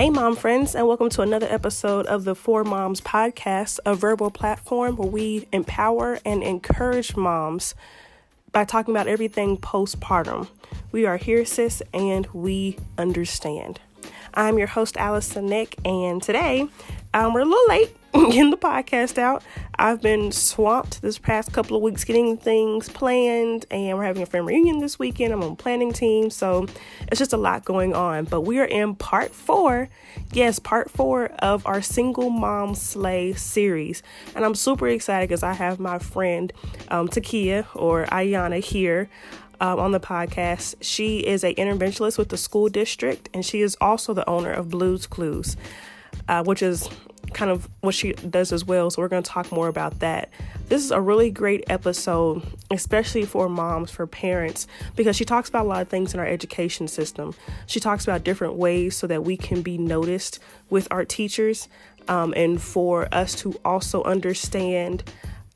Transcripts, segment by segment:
Hey, mom friends, and welcome to another episode of the Four Moms Podcast, a verbal platform where we empower and encourage moms by talking about everything postpartum. We are here, sis, and we understand. I'm your host, Allison Nick, and today um, we're a little late getting the podcast out. I've been swamped this past couple of weeks getting things planned, and we're having a family reunion this weekend. I'm on planning team, so it's just a lot going on. But we are in part four, yes, part four of our Single Mom Slay series, and I'm super excited because I have my friend um, Takia or Ayanna here um, on the podcast. She is a interventionist with the school district, and she is also the owner of Blews Klews, uh, which is kind of what she does as well. So we're going to talk more about that. This is a really great episode, especially for moms, for parents, because she talks about a lot of things in our education system. She talks about different ways so that we can be noticed with our teachers, um, and for us to also understand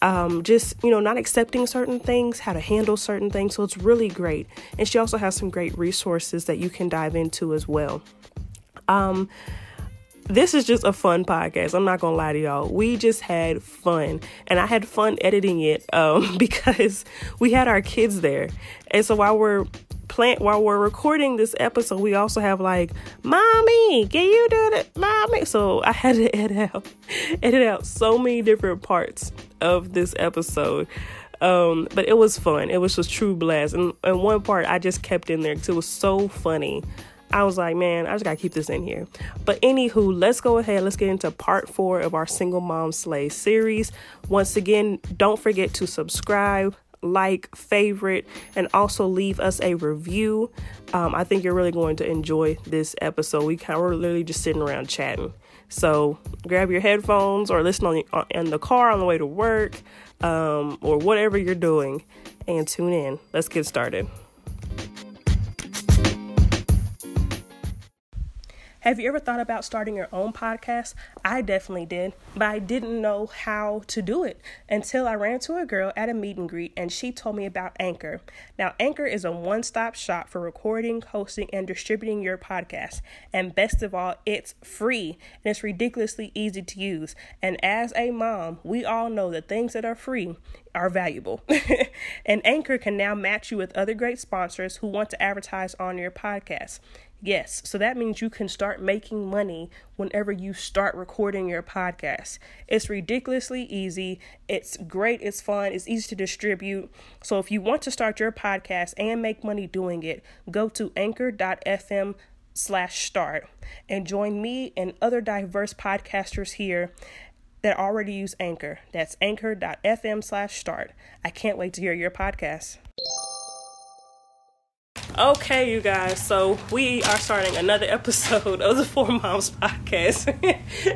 um, just you know not accepting certain things how to handle certain things so it's really great and she also has some great resources that you can dive into as well um, this is just a fun podcast. I'm not gonna lie to y'all. We just had fun and i had fun editing it um, because we had our kids there. And so while we're plant while we're recording this episode we also have like mommy can you do that mommy? So i had to edit out edit out so many different parts of this episode. Um, but it was fun. It was just true blast. And, and one part i just kept in there because it was so funny I was like, man, I just gotta keep this in here. But anywho, let's go ahead. Let's get into part four of our Single Mom Slay series. Once again, don't forget to subscribe, like, favorite, and also leave us a review. Um, I think you're really going to enjoy this episode. We kind of were literally just sitting around chatting. So grab your headphones or listen on the, in the car on the way to work um, or whatever you're doing and tune in. Let's get started. Have you ever thought about starting your own podcast? I definitely did, but I didn't know how to do it until I ran into a girl at a meet and greet and she told me about Anchor. Now, Anchor is a one stop shop for recording, hosting, and distributing your podcast. And best of all, it's free and it's ridiculously easy to use. And as a mom, we all know that things that are free are valuable. and Anchor can now match you with other great sponsors who want to advertise on your podcast. Yes, so that means you can start making money whenever you start recording your podcast. It's ridiculously easy, it's great, it's fun, it's easy to distribute. So if you want to start your podcast and make money doing it, go to anchor.fm slash start and join me and other diverse podcasters here that already use Anchor. That's anchor.fm slash start. I can't wait to hear your podcast. Okay, you guys, so we are starting another episode of the Four Moms podcast.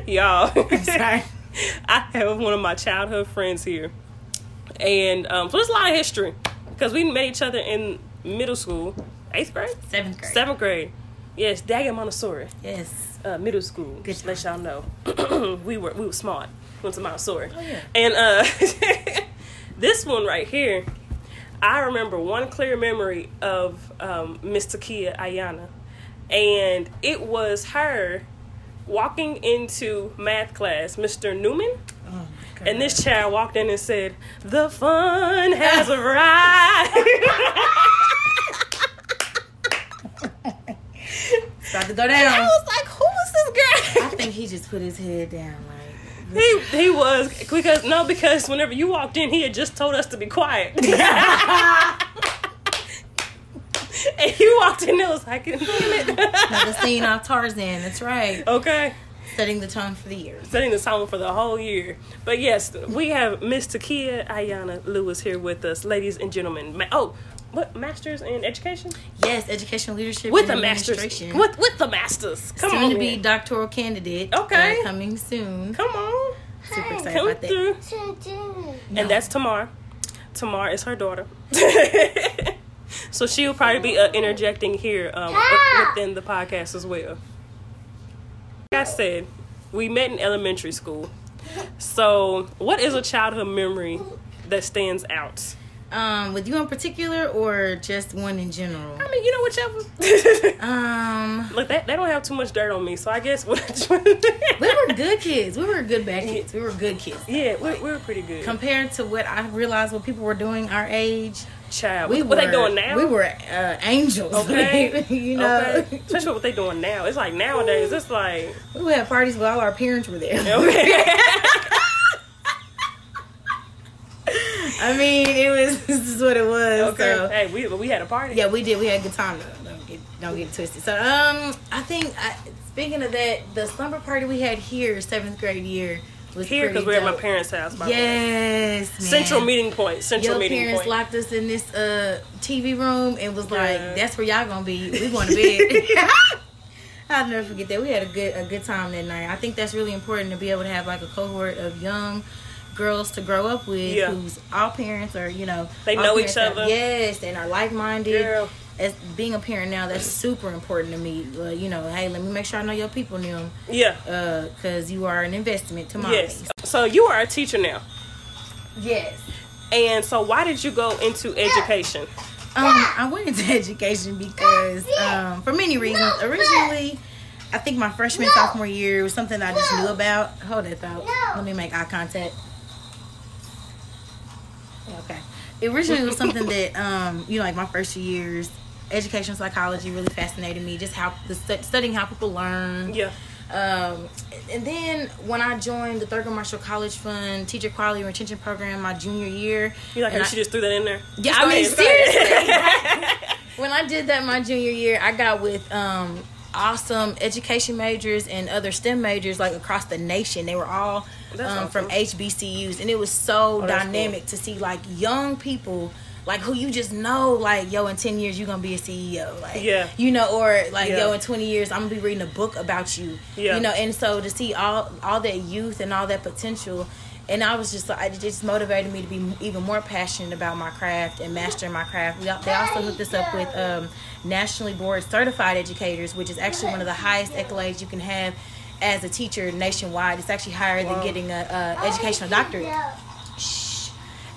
Y'all, Sorry. I have one of my childhood friends here. And um, so there's a lot of history because we met each other in middle school, eighth grade? Seventh grade. Seventh grade. Yes, Daggett Montessori, Yes. uh, middle school. Good Just let y'all know. we were we were smart. Went to Montessori. Oh, yeah. And uh, this one right here, I remember one clear memory of um, Miss Takia Ayanna, and it was her walking into math class, Mr. Newman. Oh. And this child walked in and said, "The fun has arrived." About to go down. I was like, "Who is this girl?" I think he just put his head down like He he was because no because whenever you walked in he had just told us to be quiet. and you walked in there was like damn it. another scene off Tarzan. That's right. Okay. Setting the tone for the year. Setting the tone for the whole year. But yes, we have Miss Takia Ayanna Lewis here with us, ladies and gentlemen. Oh, what masters in education? Yes, educational leadership With and the masters. With with the masters. Come soon on. to be man. doctoral candidate. Okay. uh, coming soon. Come on. Super excited Come about that. through. No. And that's Tamar. Tamar is her daughter. so she'll probably be uh, interjecting here um, within the podcast as well. Like I said, we met in elementary school. So, what is a childhood memory that stands out Um, with you in particular, or just one in general? I mean, you know, whichever. Um, Look, they, they don't have too much dirt on me, so I guess what. we were good kids. We were good bad kids. We were good kids. yeah, we, we were pretty good. Compared to what I realized what people were doing our age, Child, we what, were they doing now? We were uh, angels. Okay. you know, Okay. Especially what they doing now. It's like nowadays, it's like we had parties where all our parents were there. okay. I mean, it was this is what it was. okay. So. Hey, we we had a party. Yeah, we did. We had a good time though. Don't get don't get it twisted. So um, I think I, speaking of that, the slumber party we had here seventh grade year was Here because we're at my parents' house. by the way. Yes. Central meeting point. Central Your meeting parents point. locked us in this uh TV room and was like, Yeah. "That's where y'all gonna be. We going to bed." I'll never forget that. We had a good a good time that night. I think that's really important to be able to have like a cohort of young girls to grow up with Yeah. whose all parents are you know They know each other. yes and are like minded. Girl. As being a parent now, that's super important to me. Uh, you know, hey, let me make sure I know your people, them, Yeah. because you are an investment to my Yes. So you are a teacher now, Yes. and so why did you go into education? Um, I went into education because, um, for many reasons. Originally, I think my freshman sophomore year was something I just knew about. Hold that thought. Let me make eye contact. Okay. It originally was something that, um, you know, like my first few years, education psychology really fascinated me. Just how the stu- studying how people learn. Yeah. Um, and then when I joined the Thurgood Marshall College Fund Teacher Quality Retention Program my junior year, You like I- she just threw that in there? yeah, I mean ahead, go ahead. seriously. when I did that my junior year, I got with um awesome education majors and other STEM majors like across the nation. They were all That's um, from. HBCUs, and it was so Oh, that's dynamic to see like young people. Like who you just know, like yo, in ten years you're gonna be a CEO, like Yeah. you know, or like Yeah. yo, in twenty years I'm gonna be reading a book about you, Yeah. you know, and so to see all all that youth and all that potential, and I was just like, it just motivated me to be even more passionate about my craft and mastering my craft. We they also hooked us up with um, nationally board certified educators, which is actually one of the highest accolades you can have as a teacher nationwide. It's actually higher Wow. than getting a, a educational doctorate. Shh.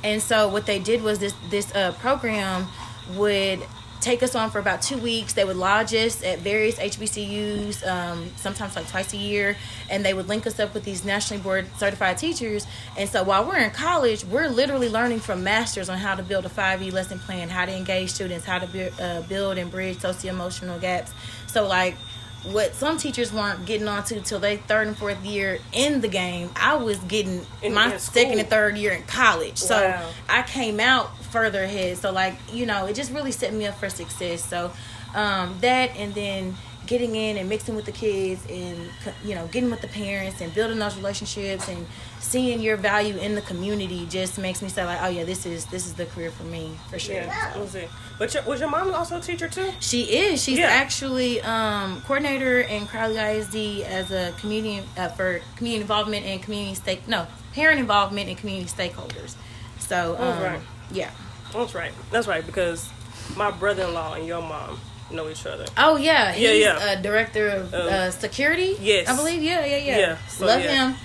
And so what they did was this this uh, program would take us on for about two weeks. They would lodge us at various HBCUs, um, sometimes like twice a year, and they would link us up with these nationally board certified teachers. And so while we're in college, we're literally learning from masters on how to build a 5E lesson plan, how to engage students, how to bu- uh, build and bridge socio-emotional gaps. So like what some teachers weren't getting onto till they third and fourth year in the game, I was getting In- my in second and third year in college. So Wow. I came out further ahead. So like, you know, it just really set me up for success. So um, that and then getting in and mixing with the kids and you know getting with the parents and building those relationships and seeing your value in the community just makes me say like oh yeah this is this is the career for me for sure Yeah, was it. But your, was your mom also a teacher too? she is. She's Yeah. actually um, coordinator in Crowley ISD as a community uh, for community involvement and community stake. No, parent involvement and community stakeholders. So, um, right. yeah. That's right. That's right because my brother-in-law and your mom know each other. Oh yeah, he's Yeah, yeah. a director of Um, uh, security. yes. I believe. Yeah, yeah, yeah. Yeah, so, Love yeah. him.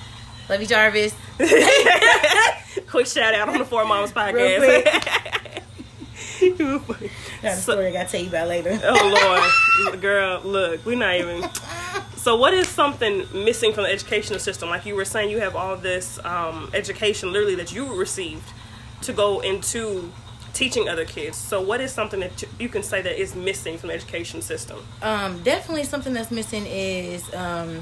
Love you, Jarvis. Quick shout out on the Four Moms Real podcast. Got a story I gotta tell you about later. oh Lord, girl, look, we're not even. So, what is something missing from the educational system? Like you were saying, you have all this um, education, literally that you received to go into teaching other kids. So, what is something that you can say that is missing from the education system? um, definitely something that's missing is um,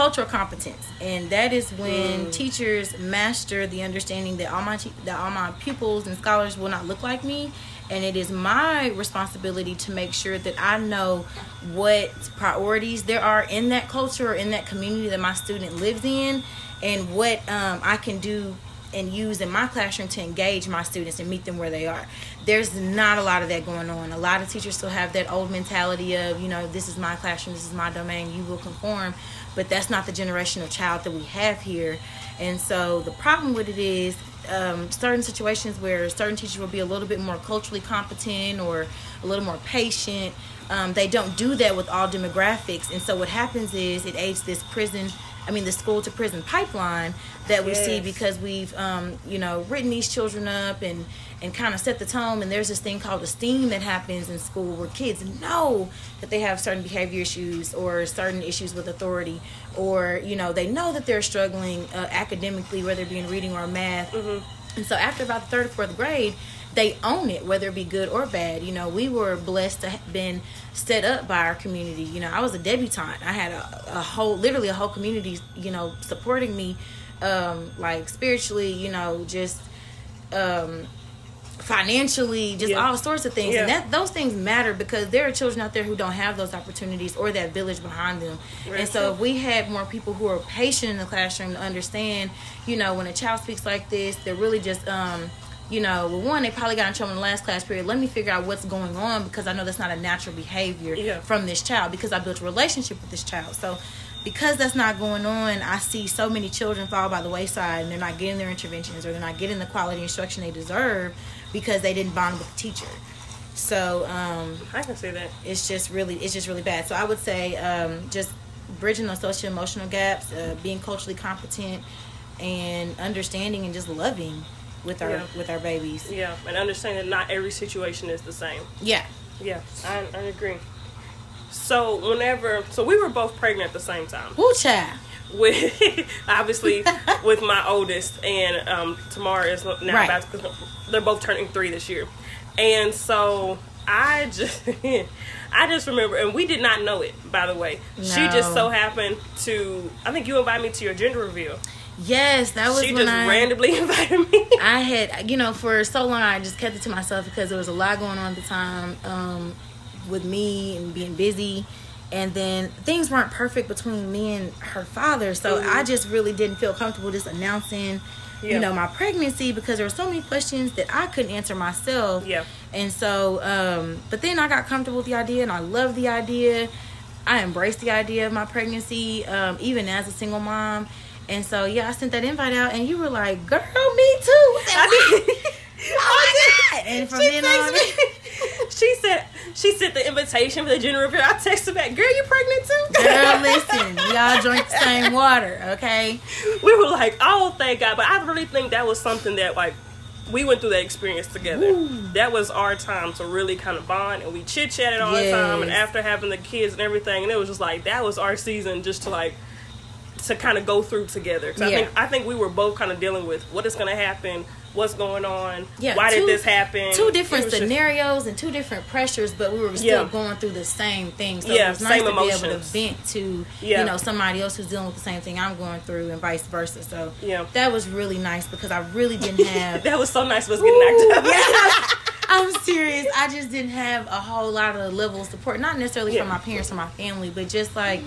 cultural competence, and that is when Mm. teachers master the understanding that all my that all my pupils and scholars will not look like me, and it is my responsibility to make sure that I know what priorities there are in that culture or in that community that my student lives in, and what um, I can do and use in my classroom to engage my students and meet them where they are. There's not a lot of that going on. A lot of teachers still have that old mentality of, you know, this is my classroom, this is my domain, you will conform. But that's not the generation of child that we have here. And so the problem with it is um, certain situations where certain teachers will be a little bit more culturally competent or a little more patient. Um, they don't do that with all demographics, and so what happens is it aids this prison I mean, the school to prison pipeline that we see because we've, um, you know, written these children up and and kind of set the tone. And there's this thing called esteem that happens in school where kids know that they have certain behavior issues or certain issues with authority, or you know, they know that they're struggling uh, academically, whether it be in reading or math. And so after about the third or fourth grade, they own it, whether it be good or bad. You know, we were blessed to have been set up by our community. You know, I was a debutante. I had a, a whole, literally a whole community, you know, supporting me, um, like spiritually, you know, just um, financially, just Yeah. all sorts of things. And that those things matter because there are children out there who don't have those opportunities or that village behind them. Very and so if we had more people who are patient in the classroom to understand, you know, when a child speaks like this, they're really just um you know, well, one, they probably got in trouble in the last class period. Let me figure out what's going on because I know that's not a natural behavior Yeah. from this child because I built a relationship with this child. So, because that's not going on, I see so many children fall by the wayside and they're not getting their interventions or they're not getting the quality instruction they deserve because they didn't bond with the teacher. So, um, I can see that. it's just really it's just really bad. So I would say um, just bridging those social emotional gaps, uh, being culturally competent, and understanding and just loving with our Yeah. with our babies. Yeah, and understand that not every situation is the same. Yeah. Yeah, I, I agree. So whenever, so we were both pregnant at the same time. Woo child. With obviously with my oldest, and um, Tamara is now Right. about to. They're both turning three this year, and so I just. I just remember, and we did not know it, by the way. She just so happened to, I think you invited me to your gender reveal. Yes, that was She when just I randomly invited me. I had, you know, for so long I just kept it to myself because there was a lot going on at the time um, with me and being busy. And then things weren't perfect between me and her father. So Mhm. I just really didn't feel comfortable just announcing, Yeah. you know, my pregnancy because there were so many questions that I couldn't answer myself. Yeah. And so, um, but then I got comfortable with the idea and I love the idea. I embraced the idea of my pregnancy, um, even as a single mom. And so, yeah, I sent that invite out, and you were like, "Girl, me too." I said, oh my god! And from She then on, she said she sent the invitation for the gender reveal. I texted back, girl, you pregnant too? girl, listen, y'all drink the same water, okay? we were like, oh, thank God. But I really think that was something that like we went through that experience together. That was our time to really kind of bond, and we chit chatted all the time. And after having the kids and everything, and it was just like that was our season, just to like to kind of go through together. 'Cause I Yeah. think I think we were both kind of dealing with what is going to happen, what's going on, Yeah, why two- did this happen? Two different was just- scenarios and two different pressures, but we were still Yeah. going through the same thing. So Yeah, it was nice same to be able to vent to Yeah. you know somebody else who's dealing with the same thing I'm going through, and vice versa. So Yeah. that was really nice because I really didn't have That was so nice. Was getting knocked yeah. I'm serious. I just didn't have a whole lot of level of support. Not necessarily from my parents or my family, but just like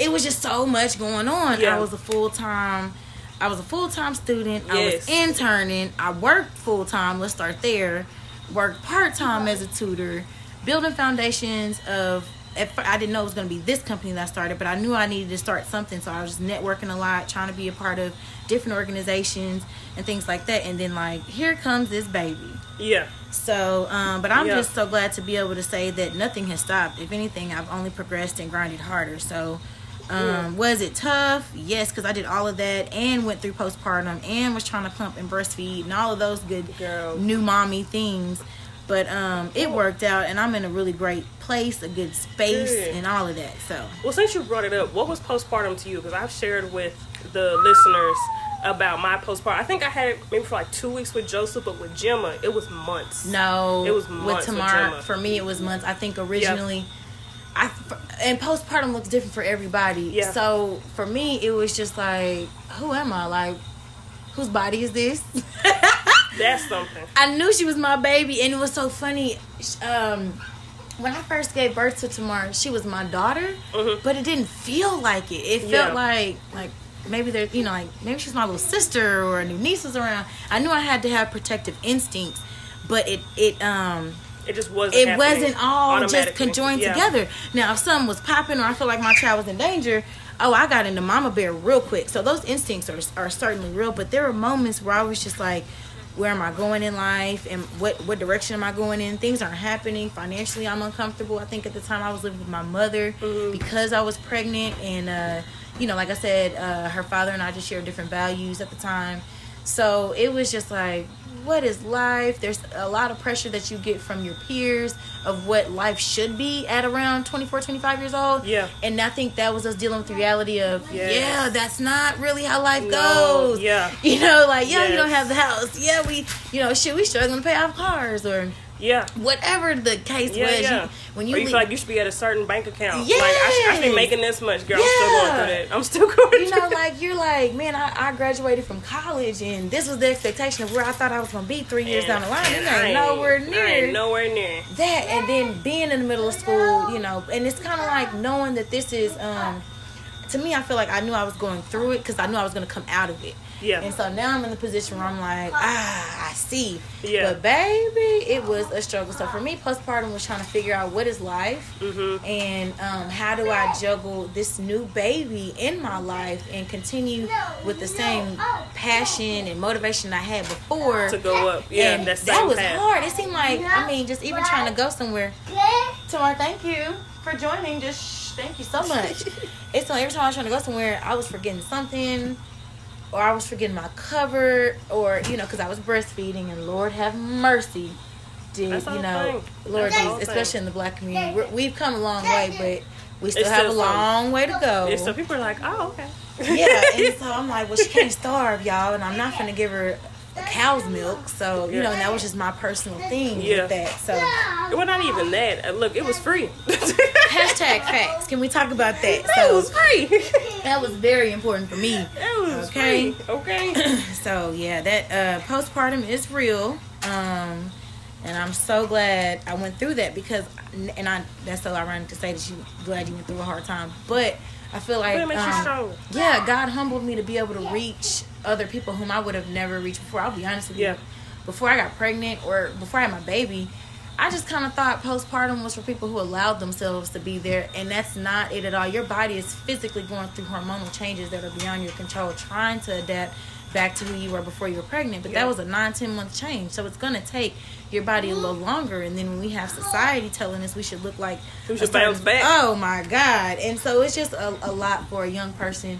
it was just so much going on. Yeah. I was a full time I was a full time student. I was interning. I worked full time. Let's start there. Worked part time as a tutor, building foundations of. At I didn't know it was going to be this company that I started, but I knew I needed to start something. So I was just networking a lot, trying to be a part of different organizations and things like that. And then like, here comes this baby. Yeah. So, um, but I'm Yeah. just so glad to be able to say that nothing has stopped. If anything, I've only progressed and grinded harder. So, um, was it tough? Yes, because I did all of that and went through postpartum and was trying to pump and breastfeed and all of those good Girl. new mommy things. But um, it worked out, and I'm in a really great place, a good space, Good. and all of that. So, Well, since you brought it up, what was postpartum to you? Because I've shared with the listeners about my postpartum. I think I had it maybe for like two weeks with Joseph, but with Gemma, it was months. No, It was with months with Tamara. Gemma. For me, it was months. I think originally, I and postpartum looks different for everybody. Yeah. So for me, it was just like, who am I? Like, whose body is this? That's something. I knew she was my baby, and it was so funny. Um, when I first gave birth to Tamar, she was my daughter, Mhm. but it didn't feel like it. It felt Yeah. like like maybe there, you know, like maybe she's my little sister or a new niece was around. I knew I had to have protective instincts, but it it um It just wasn't. it wasn't all just conjoined Yeah. together. Now, if something was popping or I feel like my child was in danger, oh, I got into mama bear real quick. So those instincts are, are certainly real. But there were moments where I was just like, where am I going in life and what what direction am I going in? Things aren't happening financially. I'm uncomfortable. I think at the time I was living with my mother Mm-hmm. because I was pregnant and uh, you know, like I said, uh, her father and I just shared different values at the time. So it was just like, what is life? There's a lot of pressure that you get from your peers of what life should be at around 24, 25 years old. Yeah. And I think that was us dealing with the reality of, Yes. yeah, that's not really how life No, goes. yeah. You know, like, yeah, you Yes. don't have the house. Yeah, we, you know, shit, we struggling to pay off cars or Yeah. whatever the case Yeah, was. yeah. You, when or you, you leave- feel like you should be at a certain bank account. Like I, should, I should be making this much, girl. I'm still going through that. I'm still going you know, that. like you're like, man, I, I graduated from college, and this was the expectation of where I thought I was gonna be three years down the line. And I ain't nowhere I near ain't nowhere near. that. And then being in the middle of school, you know, and it's kind of like knowing that this is, um, to me, I feel like I knew I was going through it because I knew I was gonna come out of it. Yeah. And so now I'm in the position where I'm like, ah, I see. Yeah. But baby, it was a struggle. So for me, postpartum was trying to figure out what is life Mhm. and um, how do I juggle this new baby in my life and continue with the same passion and motivation I had before. To go up. Yeah, and that that was path. hard. It seemed like I mean, just even trying to go somewhere. Tamar, thank you for joining. Just shh, thank you so much. it's like every time I was trying to go somewhere, I was forgetting something, or I was forgetting my cover, or you know, because I was breastfeeding, and Lord have mercy, did That's you know, thing. Lord Jesus, especially in the black community, we're, we've come a long way, but we still It's have a still some. long way to go. So people are like, oh, okay. yeah, and so I'm like, well, she can't starve, y'all, and I'm not gonna give her a cow's milk. So you Yeah. know, that was just my personal thing Yeah. with that. So well, not even that. Look, it was free. hashtag facts. Can we talk about that? That So was free. that was very important for me. That was Okay. free. Okay. So yeah, that uh, postpartum is real, um, and I'm so glad I went through that because, and I that's so ironic to say that you glad you went through a hard time, but I feel like But it makes um, yeah, God humbled me to be able to reach other people whom I would have never reached before. I'll be honest with you. Yeah. you. Before I got pregnant or before I had my baby, I just kind of thought postpartum was for people who allowed themselves to be there, and that's not it at all. Your body is physically going through hormonal changes that are beyond your control, trying to adapt back to who you were before you were pregnant. But Yeah. that was a nine, ten month change, so it's gonna take your body a little longer. And then when we have society telling us we should look like We should bounce back. Oh my god! And so it's just a, a lot for a young person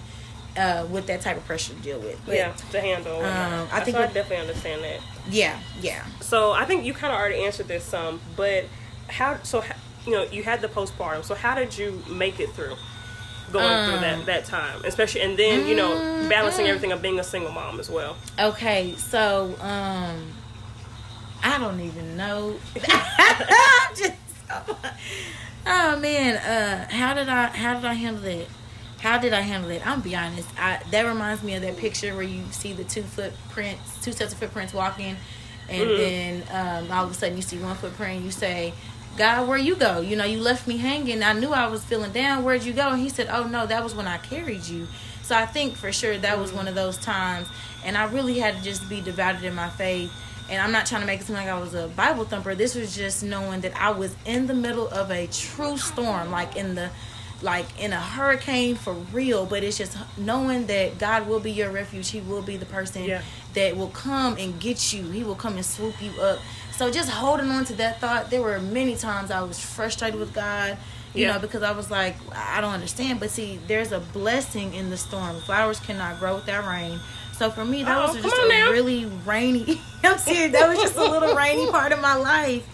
uh, with that type of pressure to deal with. But yeah, to handle. Um, I I think so I definitely understand that. Yeah, yeah. So I think you kind of already answered this some, but how? So you know, you had the postpartum. So how did you make it through going through Um, that that time, especially and then you know mm, balancing mm. everything of being a single mom as well. Okay, so um, I don't even know. I'm just, oh man, uh, how did I how did I handle that? How did I handle it? I'm gonna be honest. I that reminds me of that picture where you see the two footprints, two sets of footprints walking, and Mhm. then um, all of a sudden you see one footprint. and You say, "God, where you go? You know, you left me hanging. I knew I was feeling down. Where'd you go?" And he said, "Oh no, that was when I carried you." So I think for sure that was one of those times, and I really had to just be devoted in my faith. And I'm not trying to make it seem like I was a Bible thumper. This was just knowing that I was in the middle of a true storm, like in the like in a hurricane for real, but it's just knowing that God will be your refuge. He will be the person Yeah. that will come and get you. He will come and swoop you up. So just holding on to that thought, there were many times I was frustrated with God, you Yeah. know, because I was like, I don't understand. But see, there's a blessing in the storm. Flowers cannot grow without rain. So for me, that Oh, was just a now. really rainy. I'm serious. That was just a little rainy part of my life.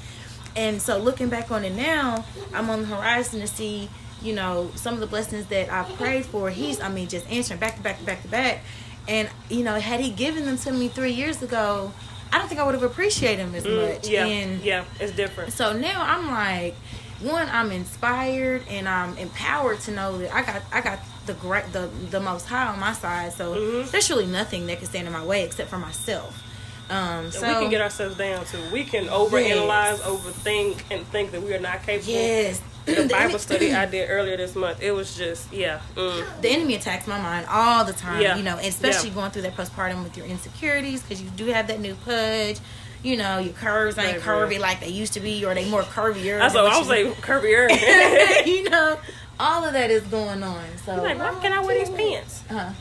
And so looking back on it now, I'm on the horizon to see, you know, some of the blessings that I prayed for. He's, I mean, just answering back to back to back to back. And, you know, had he given them to me three years ago, I don't think I would have appreciated him as Mm, much. yeah, And yeah, it's different. so now I'm like, one, I'm inspired and I'm empowered to know that I got I got the great the the most high on my side. So Mhm. there's really nothing that can stand in my way except for myself. Um, so we can get ourselves down to. We can overanalyze, overthink, and think that we are not capable. yes. The Bible study I did earlier this month, it was just yeah. Mm. the enemy attacks my mind all the time. Yeah. You know, especially Yeah. going through that postpartum with your insecurities because you do have that new pudge. You know, your curves ain't Baby. curvy like they used to be, or they more curvier. That's what I was like, curvier. you know, all of that is going on. So, like, why can I wear these pants? uh,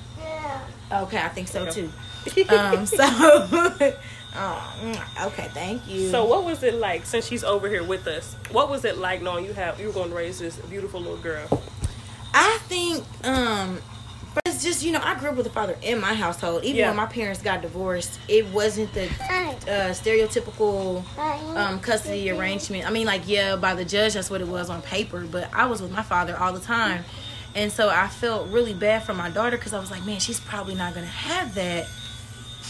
okay, I think so Okay. too. Um, so, oh, mm, okay, thank you. So what was it like since she's over here with us? What was it like knowing you have you were going to raise this beautiful little girl? I think um because just you know, I grew up with a father in my household. Even Yeah. when my parents got divorced, it wasn't the uh, stereotypical um, custody arrangement. I mean, like yeah, by the judge, that's what it was on paper. But I was with my father all the time, and so I felt really bad for my daughter because I was like, man, she's probably not gonna have that.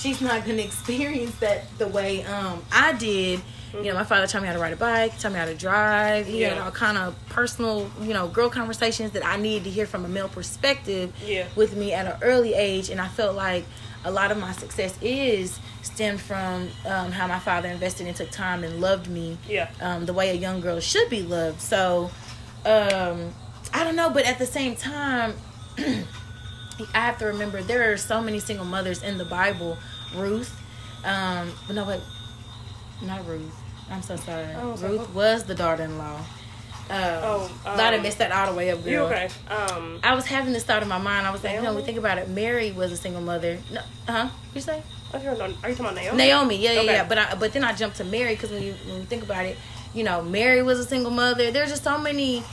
She's not gonna experience that the way um, I did. You know, my father taught me how to ride a bike, taught me how to drive. He had Yeah. all kind of personal, you know, girl conversations that I needed to hear from a male perspective Yeah. with me at an early age, and I felt like a lot of my success is stemmed from um, how my father invested and took time and loved me Yeah. um, the way a young girl should be loved. So, um, I don't know, but at the same time, I have to remember there are so many single mothers in the Bible. Ruth, um, but no, wait, not Ruth. I'm so sorry. Oh, so Ruth was the daughter-in-law. Uh, Oh, I um, messed that all the way up, girl. You okay? Um, I was having this thought in my mind. I was like, you know, Naomi? we think about it. Mary was a single mother. No, huh? You say? you are you talking about Naomi? Naomi, yeah, yeah, Okay. yeah. But I, but then I jumped to Mary because when you when you think about it, you know, Mary was a single mother. There's just so many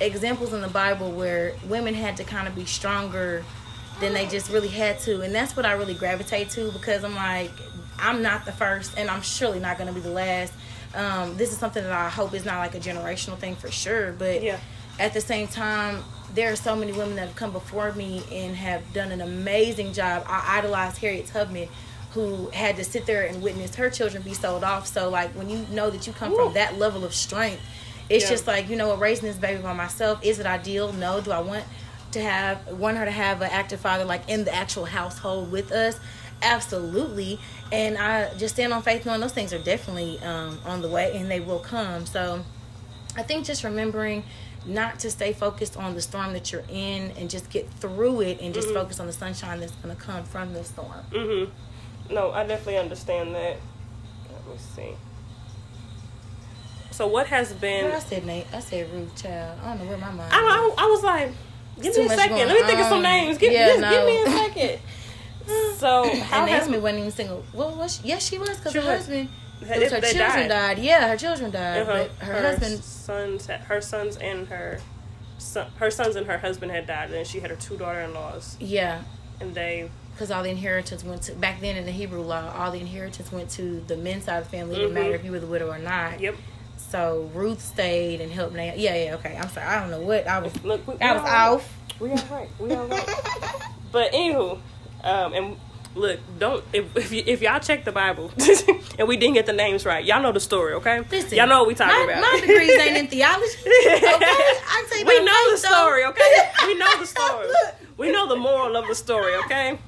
examples in the Bible where women had to kind of be stronger than they just really had to, and that's what I really gravitate to because I'm like, I'm not the first, and I'm surely not going to be the last. Um, this is something that I hope is not like a generational thing for sure, but Yeah. at the same time, there are so many women that have come before me and have done an amazing job. I idolize Harriet Tubman, who had to sit there and witness her children be sold off. So, like, when you know that you come Woo. from that level of strength, it's Yeah. just like, you know what, raising this baby by myself, is it ideal? No. Do I want to have, want her to have an active father, like, in the actual household with us? Absolutely. And I just stand on faith knowing those things are definitely um, on the way and they will come. So, I think just remembering not to stay focused on the storm that you're in and just get through it and just focus on the sunshine that's going to come from the storm. Mm-hmm. No, I definitely understand that. Let me see. So what has been? Girl, I said Nate. I said Ruth Child. I don't know where my mind. I. I, I was like, give me a second. Let me think of some names. Give, Yeah, just give me a second. So how and Naomi wasn't even single. Well, was she? Yes, she was because her was. husband. They- it was her they children died. died. Yeah, her children died. Uh-huh. But her, husband. sons, her sons and her son, her sons and her husband had died, and then she had her two daughter-in-laws, Yeah, and they because all the inheritance went to back then in the Hebrew law. All the inheritance went to the men's side of the family. It didn't Mhm. matter if you were the widow or not. yep. So Ruth stayed and helped Naomi. Yeah, yeah. Okay, I'm sorry. I don't know what I was. Look, we, I was off. We all right. We all right. But anywho, um, and look, don't if if, y- if y'all check the Bible and we didn't get the names right, y'all know the story, okay? Listen, y'all know what we talking my, about. My degrees ain't in theology. Okay, I tell you we know the faith, story, okay? We know the story. We know the moral of the story, okay?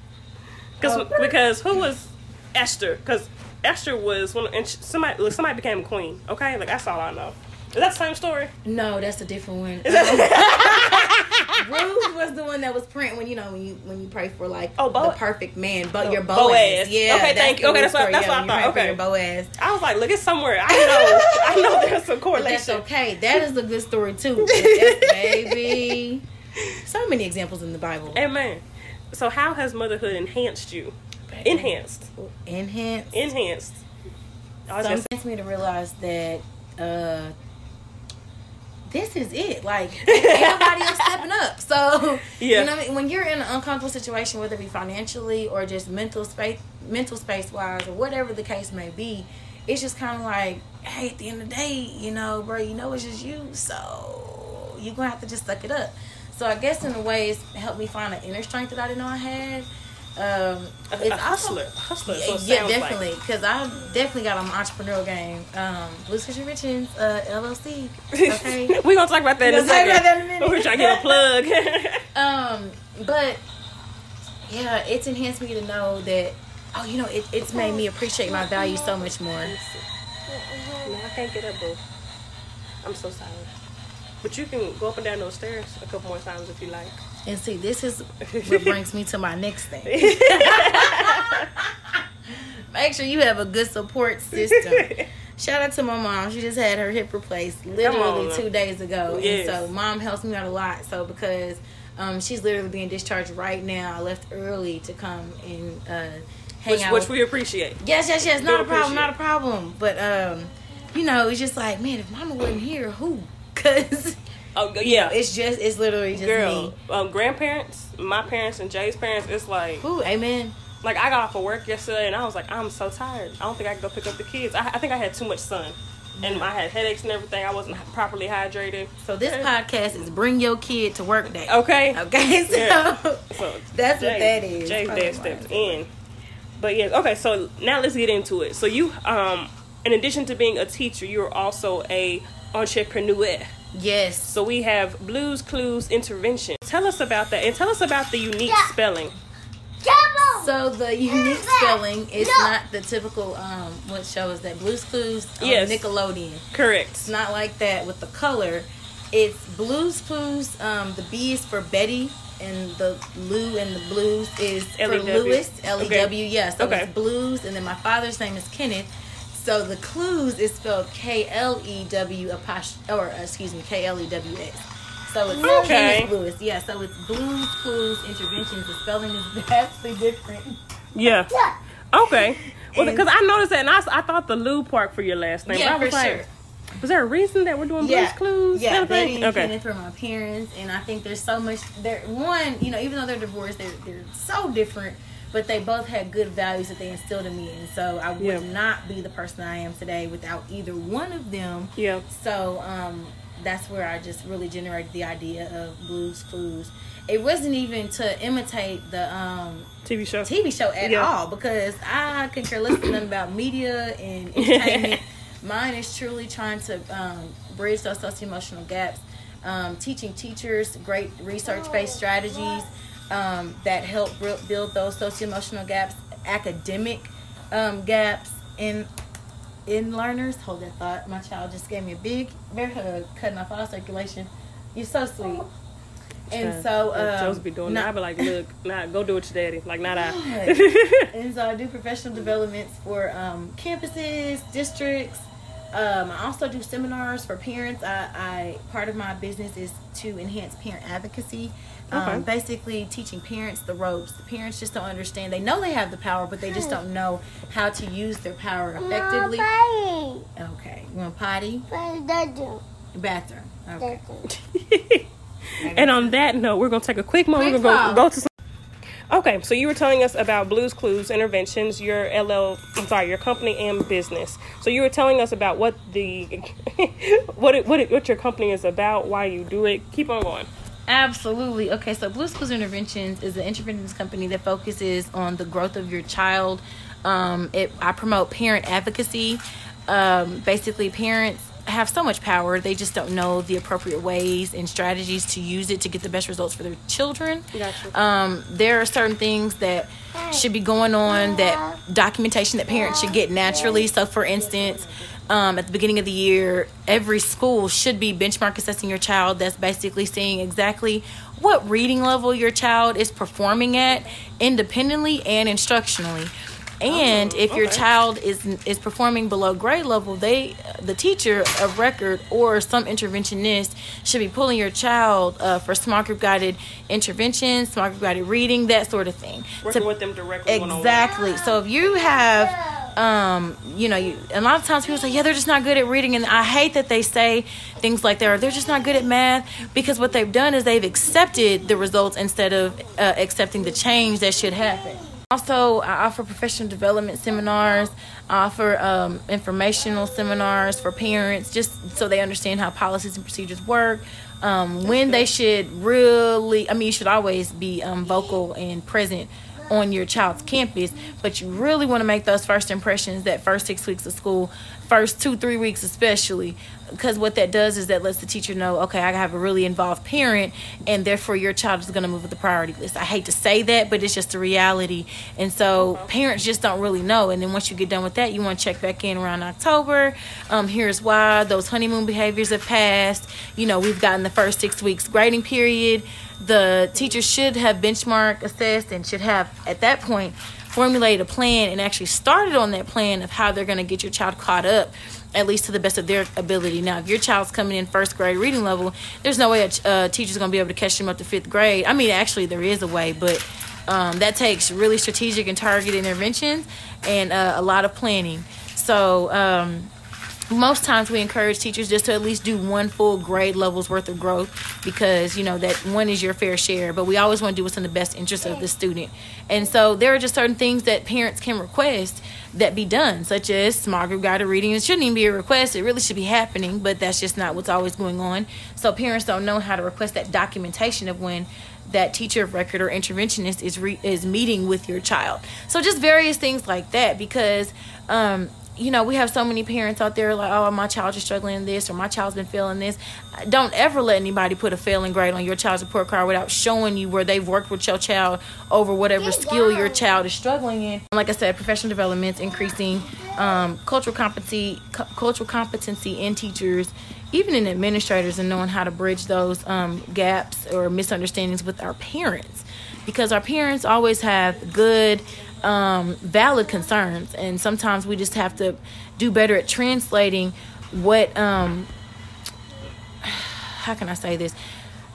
Because Okay. because who was Esther? Because Esther was one, and somebody look, somebody became a queen, okay? Like that's all I know. Is that the same story? No, that's a different one. Um, Ruth was the one that was print when you know when you when you pray for like Oh, Bo- the perfect man, but Oh, your Boaz. Boaz. Yeah. Okay, thank you. Okay, that's what- that's yeah, what I thought. Okay. Boaz. I was like, look, it's somewhere. I know. I know there's some But that's correlation. okay. That is a good story too. Yes, baby. So many examples in the Bible. Amen. So how has motherhood enhanced you? Enhanced. Enhanced. Enhanced. I Some just- makes me to realize that uh this is it. Like nobody else stepping up. So Yeah. you know what I mean? when you're in an uncomfortable situation, whether it be financially or just mental space mental space wise or whatever the case may be, it's just kinda like, hey, at the end of the day, you know, bro, you know it's just you, so you're gonna have to just suck it up. So I guess in a way it's helped me find an inner strength that I didn't know I had. Um, a, it's a hustler. A hustler. is what yeah, definitely. Because I definitely got on my entrepreneurial game. Um, Blues Christian Richards, uh, LLC. Okay. We're gonna talk about that in a We're gonna talk second. about that in a minute. We're trying to get a plug. um, but yeah, it's enhanced me to know that. Oh, you know, it, it's made me appreciate my value so much more. no, I can't get up, boo. I'm so sorry. But you can go up and down those stairs a couple more times if you like. And see, this is what brings me to my next thing. Make sure you have a good support system. Shout out to my mom. She just had her hip replaced literally two days ago. Yes. And so mom helps me out a lot. So because um, she's literally being discharged right now, I left early to come and uh, hang Which, out. which we appreciate. yes, yes, yes. Not a problem. Not a problem. But um, you know, it's just like, man, if mama wasn't here, who? Cause Oh yeah, It's just it's literally just girl. me. Um, grandparents, my parents and Jay's parents. It's like Ooh, amen. like I got off of work yesterday and I was like, I'm so tired. I don't think I can go pick up the kids. I, I think I had too much sun, and I had headaches and everything. I wasn't properly hydrated. So this podcast is bring your kid to work day. Okay. Okay, so Yeah. So that's what that is. Jay's dad stepped in. But yeah, okay. So now let's get into it. So you, um, in addition to being a teacher, you're also a entrepreneur. Yes. So we have Blews Klews Intervention. Tell us about that, and tell us about the unique Yeah. spelling. So the unique spelling is not the typical um what show is that Blues Clues on Yes. Nickelodeon. Correct. It's Correct. not like that with the color. It's Blews Klews. Um, the B is for Betty, and the Lou and the Blews is for L-E-W. Lewis. L E W. Yeah. So Okay. it's Blews, and then my father's name is Kenneth. So the Klews is spelled K L E W apostrophe, or uh, excuse me, K L E W S. So it's Okay. Lewis. Yeah. So it's Blews Klews Interventions. The spelling is vastly different. Yeah. Yeah. Okay. Well, because I noticed that, and I, I thought the Lou part for your last name. Yeah, I was for like, sure. Was there a reason that we're doing yeah, Blews Klews? Yeah, kind of Betty thing? and Okay. Kenneth were my parents, and I think there's so much. There, one, you know, even though they're divorced, they're they're so different, but they both had good values that they instilled in me, and so I would Yeah. not be the person I am today without either one of them. Yeah. So um, that's where I just really generated the idea of Blews Klews. It wasn't even to imitate the um, TV show. TV show at Yeah. all because I could care less than nothing about media and entertainment. Mine is truly trying to um, bridge those socio emotional gaps, um, teaching teachers great research based strategies um, that help build those socio emotional gaps, academic um, gaps in in learners. Hold that thought. My child just gave me a big bear hug, cutting off all circulation. You're so sweet. And so, Uh, um, Joe's be doing that. I be like, look, nah, go do it your daddy. Like, not I. and so I do professional developments for um, campuses, districts. Um, I also do seminars for parents. I, I part of my business is to enhance parent advocacy. Okay. Um, basically, teaching parents the ropes. The parents just don't understand. They know they have the power, but they just don't know how to use their power effectively. Mommy, Okay, you want potty? but that do- Bathroom. Okay. that and on that note, we're gonna take a quick moment. Quick we're gonna go, go to some. Okay, so you were telling us about Blews Klews Interventions, your LL, I'm sorry, your company and business. So you were telling us about what the, what it, what it, what your company is about, why you do it. Keep on going. Absolutely. Okay, so Blews Klews Interventions is an interventions company that focuses on the growth of your child. Um, it, I promote parent advocacy. Um, basically, parents have so much power, they just don't know the appropriate ways and strategies to use it to get the best results for their children. Gotcha. Um, there are certain things that should be going on that documentation that parents should get naturally. So, for instance, um, at the beginning of the year, every school should be benchmark assessing your child. That's basically seeing exactly what reading level your child is performing at independently and instructionally. And Oh, if your child is is performing below grade level, they the teacher of record or some interventionist should be pulling your child uh, for small group guided interventions, small group guided reading, that sort of thing. Working To- with them directly. Exactly. So if you have, um, you know, you, a lot of times people say, yeah, they're just not good at reading, and I hate that they say things like that, or they're just not good at math, because what they've done is they've accepted the results instead of uh, accepting the change that should happen. Also, I offer professional development seminars. I offer um, informational seminars for parents, just so they understand how policies and procedures work. Um, when they should really, I mean, you should always be um, vocal and present on your child's campus, but you really want to make those first impressions that first six weeks of school, first two, three weeks especially, because what that does is that lets the teacher know, okay, I have a really involved parent, and therefore your child is going to move with the priority list. I hate to say that, but it's just a reality. And so parents just don't really know. And then once you get done with that, you want to check back in around October. Um, here's why those honeymoon behaviors have passed. You know, we've gotten the first six weeks grading period. The teacher should have benchmark assessed and should have, at that point, formulated a plan and actually started on that plan of how they're going to get your child caught up at least to the best of their ability. Now, if your child's coming in first grade reading level, there's no way a ch- uh, teacher's going to be able to catch them up to fifth grade. I mean, actually, there is a way, but um, that takes really strategic and targeted interventions and uh, a lot of planning. So, um, most times we encourage teachers just to at least do one full grade level's worth of growth because you know that one is your fair share but we always want to do what's in the best interest of the student. And so there are just certain things that parents can request that be done such as small group guided reading. It shouldn't even be a request it really should be happening but that's just not what's always going on. So parents don't know how to request that documentation of when that teacher of record or interventionist is re- is meeting with your child. So just various things like that because um, you know, we have so many parents out there like, oh, my child is struggling in this or my child's been failing this. Don't ever let anybody put a failing grade on your child's report card without showing you where they've worked with your child over whatever skill your child is struggling in. Like I said, professional development increasing, um, cultural competency, cu- cultural competency in teachers, even in administrators, and knowing how to bridge those um, gaps or misunderstandings with our parents, because our parents always have good um, valid concerns, and sometimes we just have to do better at translating what. Um, how can I say this?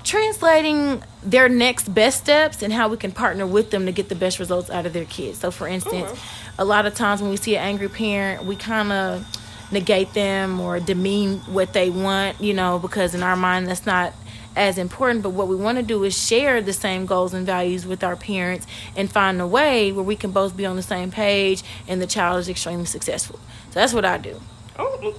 Translating their next best steps and how we can partner with them to get the best results out of their kids. So, for instance, a lot of times when we see an angry parent, we kind of negate them or demean what they want, you know, because in our mind that's not as important. But what we want to do is share the same goals and values with our parents and find a way where we can both be on the same page and the child is extremely successful. So that's what I do. Oh,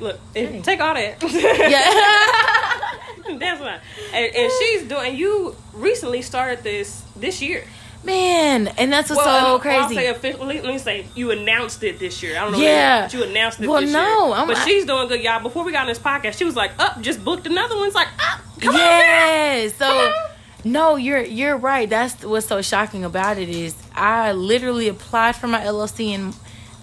look, hey. take all that. Yeah. That's fine. And, and she's doing. You recently started this this year. Man, and that's what's Well, so uh, I'll crazy. say officially. Let me say you announced it this year. I don't know. Yeah. if you announced it Well, this no, year. I'm- but I- she's doing good, y'all. Before we got on this podcast, she was like, "Up, just booked another one." It's like, "Up, come yes. So on. no, you're you're right. That's what's so shocking about it is I literally applied for my LLC in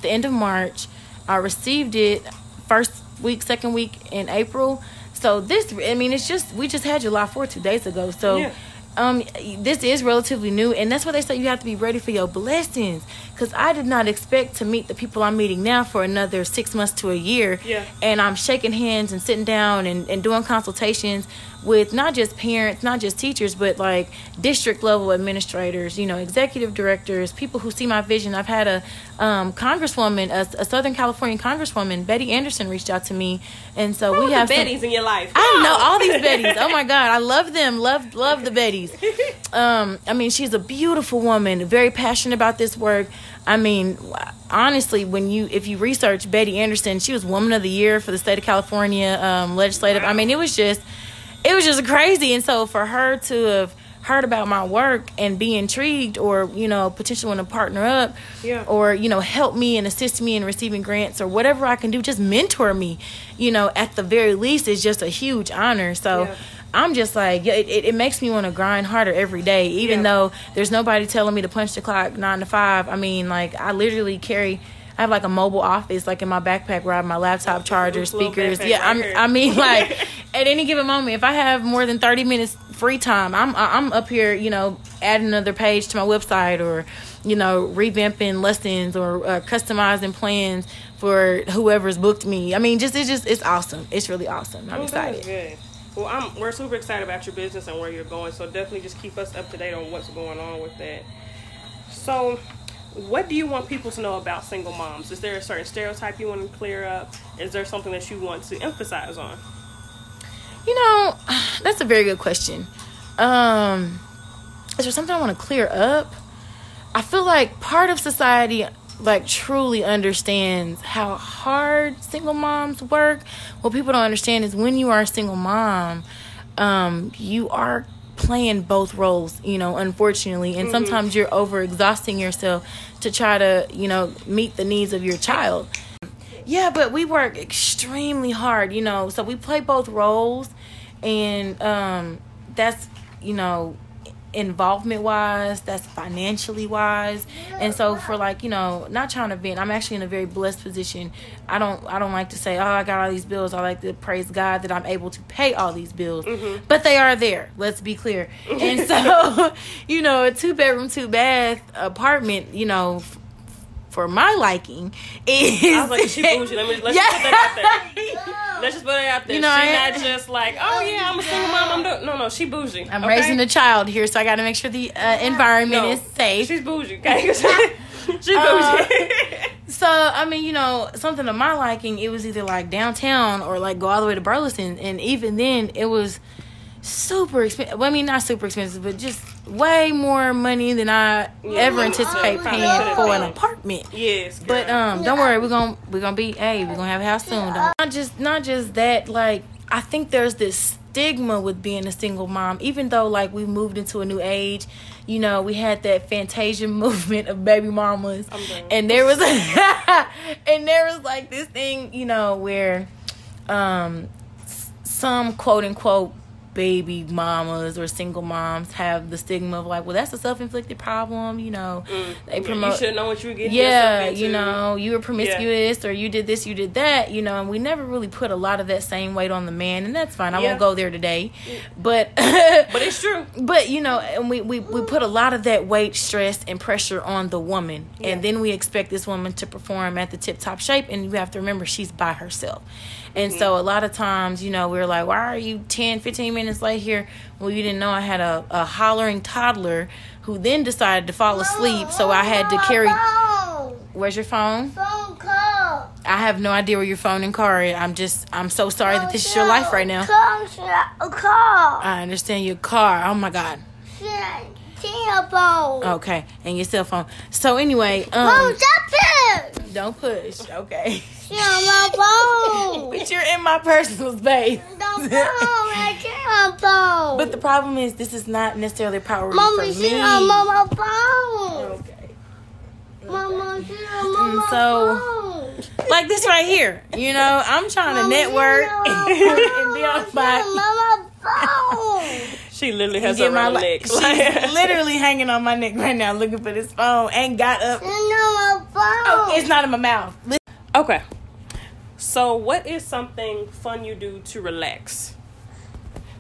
the end of March. I received it first week, second week in April. So this, I mean, it's just we just had July 4th two days ago. So. Yeah. Um, this is relatively new, and that's why they say you have to be ready for your blessings. Because I did not expect to meet the people I'm meeting now for another six months to a year. Yeah. And I'm shaking hands and sitting down and, and doing consultations with not just parents, not just teachers, but like district level administrators, you know, executive directors, people who see my vision. I've had a um, congresswoman, a, a Southern California congresswoman, Betty Anderson, reached out to me, and so Who we have some- Bettys in your life. I know all these Bettys. Oh my God, I love them. Love love the Bettys. Um, I mean, she's a beautiful woman, very passionate about this work. I mean, honestly, when you if you research Betty Anderson, she was Woman of the Year for the state of California um, legislative. I mean, it was just it was just crazy. And so for her to have heard about my work and be intrigued or you know potentially want to partner up Yeah. or you know help me and assist me in receiving grants or whatever i can do just mentor me you know at the very least is just a huge honor so Yeah. i'm just like it, it, it makes me want to grind harder every day even Yeah. though there's nobody telling me to punch the clock nine to five i mean like i literally carry I have like a mobile office, like in my backpack, where I have my laptop charger, speakers. Yeah, right. I mean, like at any given moment, if I have more than thirty minutes free time, I'm I'm up here, you know, adding another page to my website or, you know, revamping lessons or uh, customizing plans for whoever's booked me. I mean, just it's just it's awesome. It's really awesome. I'm Oh, excited. good. Well, I'm we're super excited about your business and where you're going. So definitely just keep us up to date on what's going on with that. So, what do you want people to know about single moms? Is there a certain stereotype you want to clear up? Is there something that you want to emphasize on? You know, that's a very good question. Um, is there something I want to clear up? I feel like part of society like truly understands how hard single moms work. What people don't understand is when you are a single mom, um, you are playing both roles, you know, unfortunately. And sometimes you're over exhausting yourself to try to, you know, meet the needs of your child. Yeah, but we work extremely hard, you know. So we play both roles, and um, that's you know, involvement wise, that's financially wise, and so for like you know, not trying to vent. I'm actually in a very blessed position. I don't I don't like to say, oh, I got all these bills. I like to praise God that I'm able to pay all these bills, but they are there. Let's be clear. And so, you know, a two bedroom, two bath apartment, you know. For my liking, is I was like, she bougie. Let me let's just put that out there. Let's just put it out there. You know, she I- not just like, oh yeah, I'm a single mom. I'm doing no, no. She bougie. I'm okay? raising a child here, so I got to make sure the uh, environment No, is safe. She's bougie. Okay, she bougie. Uh, So I mean, you know, something of my liking, it was either like downtown or like go all the way to Burleson, and even then, it was super expensive. Well, I mean, not super expensive, but just way more money than I ever anticipate paying for an apartment. Yes. But girl. um, don't worry, we're gonna we're gonna be hey, we're gonna have a house soon. Don't- Not just not just that, like I think there's this stigma with being a single mom, even though like we moved into a new age. You know, we had that Fantasia movement of baby mamas, and there was and there was like this thing, you know, where um some quote unquote baby mamas or single moms have the stigma of like, well, that's a self inflicted problem. You know, they Mm. Yeah, promote You should know what you were getting. yeah, you know, you were promiscuous or you did this, you did that, you know, and we never really put a lot of that same weight on the man, and that's fine. I Yeah. won't go there today, but But it's true. but you know, and we, we we put a lot of that weight, stress, and pressure on the woman, and then we expect this woman to perform at the tip top shape, and you have to remember she's by herself. And so a lot of times, you know, we're like, why are you 10, 15 minutes late here? Well, you didn't know I had a, a hollering toddler who then decided to fall asleep, so I had to carry. Phone. Where's your phone? Phone call. I have no idea where your phone and car is. I'm just, I'm so sorry that this is your life right now. Call. Call. I understand your car. Oh my God. Telephone. Okay. And your cell phone. So anyway, Phone. um. Don't push. Okay. On my phone. But you're in my personal space. Don't phone. I can't phone. But the problem is, this is not necessarily a priority Mommy, for me. on mama phone. Okay. Mama, mama so-. Like this right here. You know, I'm trying to network and be on my. On mama phone. She literally has Get her my li- neck. She's literally hanging on my neck right now, looking for this phone. and got up. She on my phone. It's not in my mouth. okay. So, what is something fun you do to relax?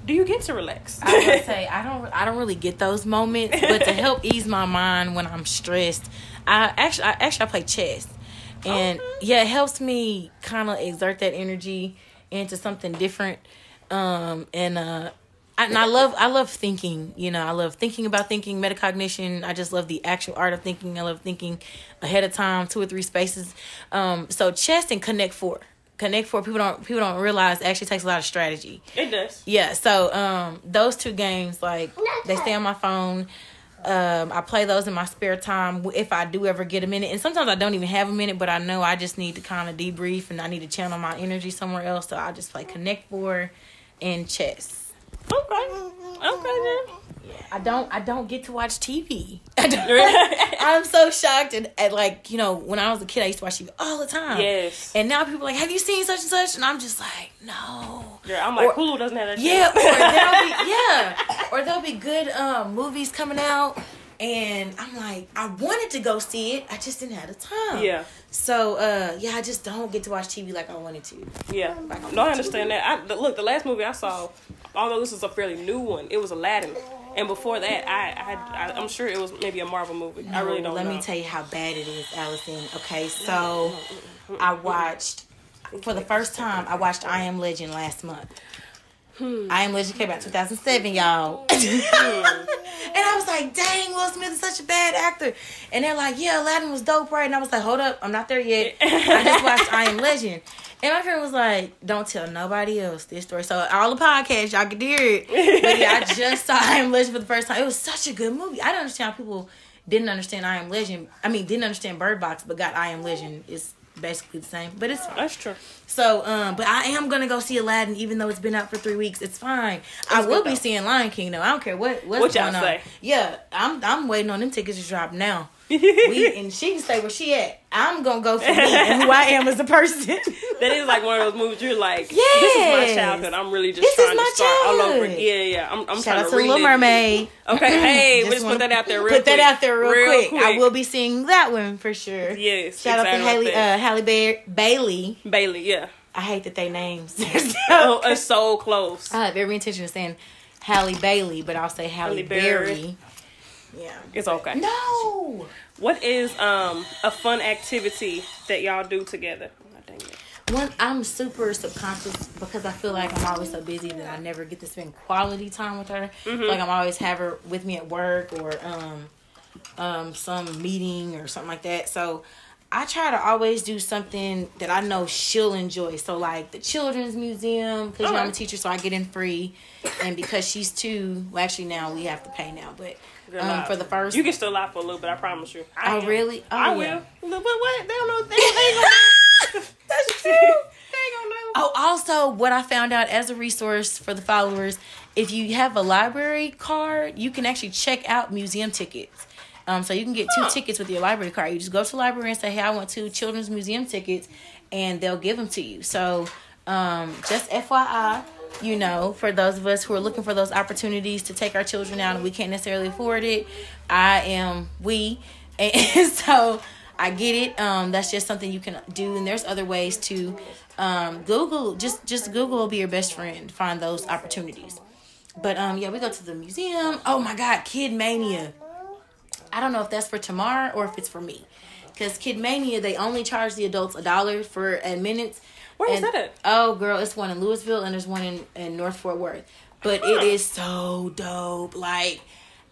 Do you get to relax? I was gonna say I don't I don't really get those moments, but to help ease my mind when I'm stressed, I actually I actually I play chess, and yeah, it helps me kind of exert that energy into something different. Um, and uh, I, and I love I love thinking. You know, I love thinking about thinking, metacognition. I just love the actual art of thinking. I love thinking ahead of time, two or three spaces. Um, so chess and Connect Four. Connect Four people don't people don't realize it actually takes a lot of strategy. it does. Yeah, so um those two games like they stay on my phone. Um I play those in my spare time if I do ever get a minute. And sometimes I don't even have a minute, but I know I just need to kind of debrief and I need to channel my energy somewhere else. So I just play Connect Four and chess. Okay. Okay then. I don't I don't get to watch TV. I'm so shocked and, at like, you know, when I was a kid I used to watch TV all the time. Yes. And now people are like, Have you seen such and such? And I'm just like, No. Yeah, I'm like Or- Hulu doesn't have that. Yeah, or there'll be yeah, or there'll be good um movies coming out, and I'm like, I wanted to go see it, I just didn't have the time. Yeah. So uh, yeah, I just don't get to watch TV like I wanted to. Yeah, no, I understand that. I the- look, the last movie I saw, although this is a fairly new one, it was Aladdin, and before that, I, I, I I'm sure it was maybe a Marvel movie. I really don't Let know. me tell you how bad it is, Allison. Okay, so I watched for the first time. I watched I Am Legend last month. Hmm. I Am Legend came out 2007, y'all. Hmm. and I was like, dang, Will Smith is such a bad actor. And they're like, yeah, Aladdin was dope, right? And I was like, hold up, I'm not there yet. I just watched I Am Legend. And my friend was like, don't tell nobody else this story. So all the podcasts, y'all can hear it. But yeah, I just saw I Am Legend for the first time. It was such a good movie. I don't understand how people didn't understand I Am Legend. I mean, didn't understand Bird Box, but got I Am Legend. It's basically the same. But it's That's true. so, um, but I am gonna go see Aladdin, even though it's been out for three weeks. It's fine. I will be though. seeing Lion King though. I don't care what what's What y'all going on. say? Yeah, I'm I'm waiting on them tickets to drop now. We and she can stay where she at. I'm gonna go for me and who I am as a person. That is like one of those movies you're like, this is my childhood. I'm really just This is trying my to start all over. childhood. Yeah, yeah. I'm, I'm Shout trying out to to Little relive. Mermaid. Okay, hey, we Just just put that out there real Put quick. that out there real, quick. I will be seeing that one for sure. Yes, Shout out to Haley uh, Halle Ba- Bailey. Bailey, yeah. I hate that they names. Oh, it's so close. I have every intention of saying Halle Bailey, but I'll say Halle, Halle Berry. Berry. Yeah. It's okay. No. What is um a fun activity that y'all do together? Oh, dang it. One, I'm super subconscious because I feel like I'm always so busy that I never get to spend quality time with her. Like I'm always have her with me at work or um um some meeting or something like that. So I try to always do something that I know she'll enjoy. So like the children's museum, because you know I'm a teacher, so I get in free, and because she's two, well actually now we have to pay now, but Good um, for the first. You can still lie for a little bit, I promise you. I Oh, am. really? Oh, I yeah. will. But what? They don't know. They, they ain't gonna know. That's true. They ain't gonna know. Oh, also, what I found out as a resource for the followers, if you have a library card, you can actually check out museum tickets. Um, so you can get two Huh. tickets with your library card. You just go to the library and say, "Hey, I want two children's museum tickets," and they'll give them to you. So, um, just FYI, you know, for those of us who are looking for those opportunities to take our children out and we can't necessarily afford it, I am we, and so I get it. Um, that's just something you can do, and there's other ways to um, Google. Just just Google will be your best friend. Find those opportunities. But um, yeah, we go to the museum. Oh my God, Kid Mania. I don't know if that's for tomorrow or if it's for me. Because Kid Mania, they only charge the adults a dollar for a minute. Where is And- that at? Oh, girl, it's one in Lewisville and there's one in, in North Fort Worth. But Huh. it is so dope. Like,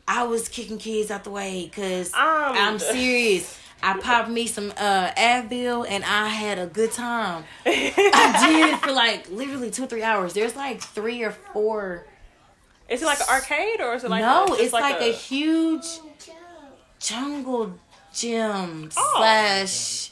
I was kicking kids out the way because Um, I'm serious. I popped me some uh, Advil and I had a good time. I did for like literally two or three hours. There's like three or four. Is it like an arcade or is it like no, a, just it's like, a, huge jungle gym Oh. slash.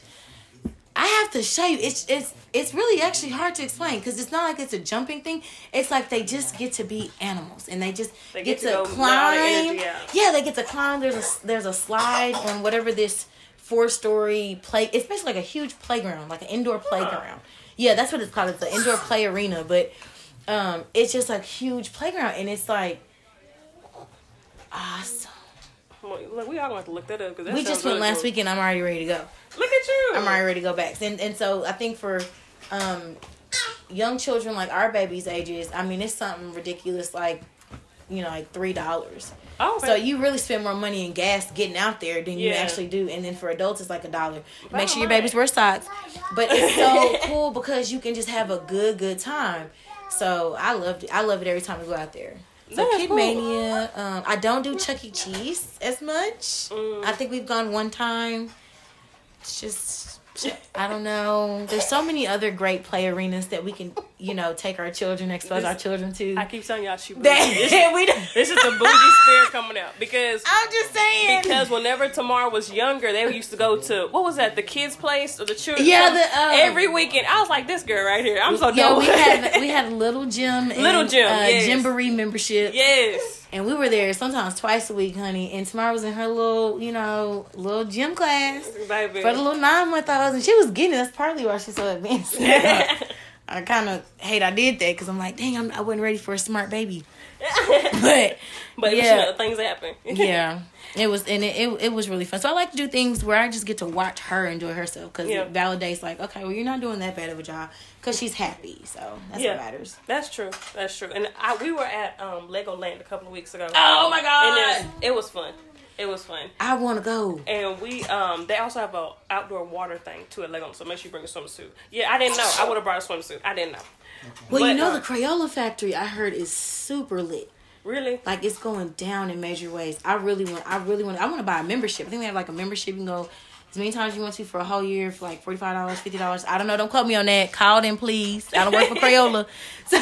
I have to show you. It's it's it's really actually hard to explain because it's not like it's a jumping thing. It's like they just get to be animals and they just They get, get to to, go let all the climb. Yeah, they get to climb. There's a there's a slide on whatever this four story play. It's basically like a huge playground, like an indoor playground. Yeah, that's what it's called. It's an indoor play arena, but um, it's just a huge playground, and it's like awesome. Look, we all gonna have to look that up because We just went last weekend. I'm already ready to go. Look at you. I'm already ready to go back. And and so I think for um young children like our babies' ages, I mean it's something ridiculous like you know like three dollars. Oh, So you really spend more money in gas getting out there than you actually do. And then for adults, it's like a dollar. Make sure your babies wear socks. But it's so cool because you can just have a good good time. So I loved it. I love it every time we go out there. So That's Kid cool. Mania. Um, I don't do Chuck E. Cheese as much. Mm. I think we've gone one time. It's just I don't know. There's so many other great play arenas that we can, you know, take our children, expose This- our children to. I keep telling y'all she. bougie. That we this is the bougie spirit coming out because I'm just saying. because whenever Tamar was younger, they used to go to what was that? The kids' place or the children? Yeah, the, um, every weekend. I was like, this girl right here. I'm so Yeah, dope. we had we had little gym, and, Little gym, uh, yes. Gymboree membership, yes. and we were there sometimes twice a week, honey. And Tamara was in her little, you know, little gym class Baby. for the little nine month olds, and she was getting it. That's partly why she's so advanced. I kind of hate I did that because I'm like, dang, I'm, I wasn't ready for a smart baby. But but yeah. things happen. yeah, it was and it, it it was really fun. So I like to do things where I just get to watch her enjoy herself because Yeah. it validates like, okay, well, you're not doing that bad of a job because she's happy. So that's Yeah. what matters. That's true. That's true. And I we were at um Legoland a couple of weeks ago. Oh my and it, it was fun. It was fun. I want to go. And we um they also have a outdoor water thing too at Legoland, so make sure you bring a swimsuit. Yeah, I didn't know. I would have brought a swimsuit. I didn't know. Well, you know uh, the Crayola factory I heard is super lit. Really? Like it's going down in major ways. I really want. I really want. I want to buy a membership. I think they have like a membership. You can go as many times you want to for a whole year for like forty five dollars, fifty dollars. I don't know. Don't quote me on that. Call them, please. I don't work for Crayola. So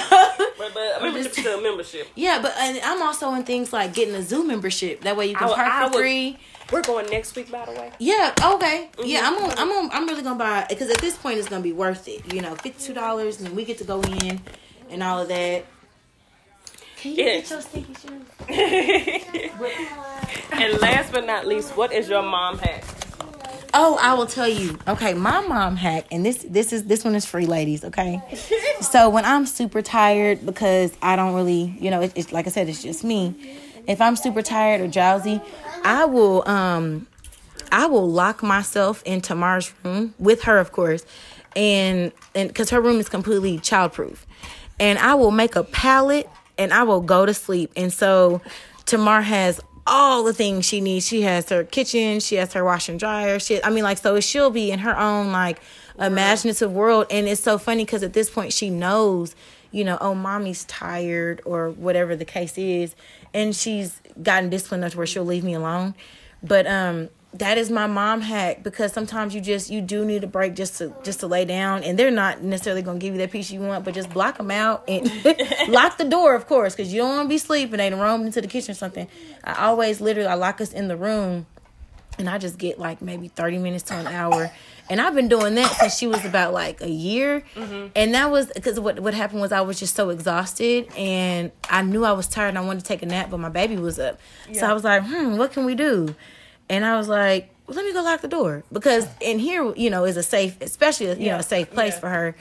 But but a membership a membership. yeah, but and I'm also in things like getting a zoo membership. That way you can I park I for would- free. We're going next week, by the way. Yeah. Okay. Mm-hmm. Yeah. I'm on. I'm on. I'm really gonna buy because at this point it's gonna be worth it. You know, fifty two dollars, and we get to go in and all of that. Can you Yes. get your stinky shoes? and last but not least, what is your mom hack? Oh, I will tell you. Okay, my mom hack, and this this is this one is free, ladies. Okay, so when I'm super tired because I don't really, you know, it, it's like I said, it's just me. If I'm super tired or drowsy, I will um, I will lock myself in Tamar's room with her, of course, and and because her room is completely childproof, and I will make a pallet and I will go to sleep. And so Tamar has all the things she needs. She has her kitchen, she has her wash and dryer. She, I mean, like, so she'll be in her own like imaginative world. And it's so funny because at this point she knows, you know, oh, mommy's tired or whatever the case is, and she's gotten disciplined enough to where she'll leave me alone. But um, that is my mom hack because sometimes you just you do need a break just to just to lay down and they're not necessarily going to give you that piece you want but just block them out and lock the door of course because you don't want to be sleeping they roam into the kitchen or something. I always literally i lock us in the room and i just get like maybe 30 minutes to an hour and i've been doing that since she was about like a year. And that was because what, what happened was i was just so exhausted and i knew i was tired and i wanted to take a nap but my baby was up. So i was like hmm what can we do and I was like, well, let me go lock the door because in here, you know, is a safe, especially you know, a safe place Yeah. for her.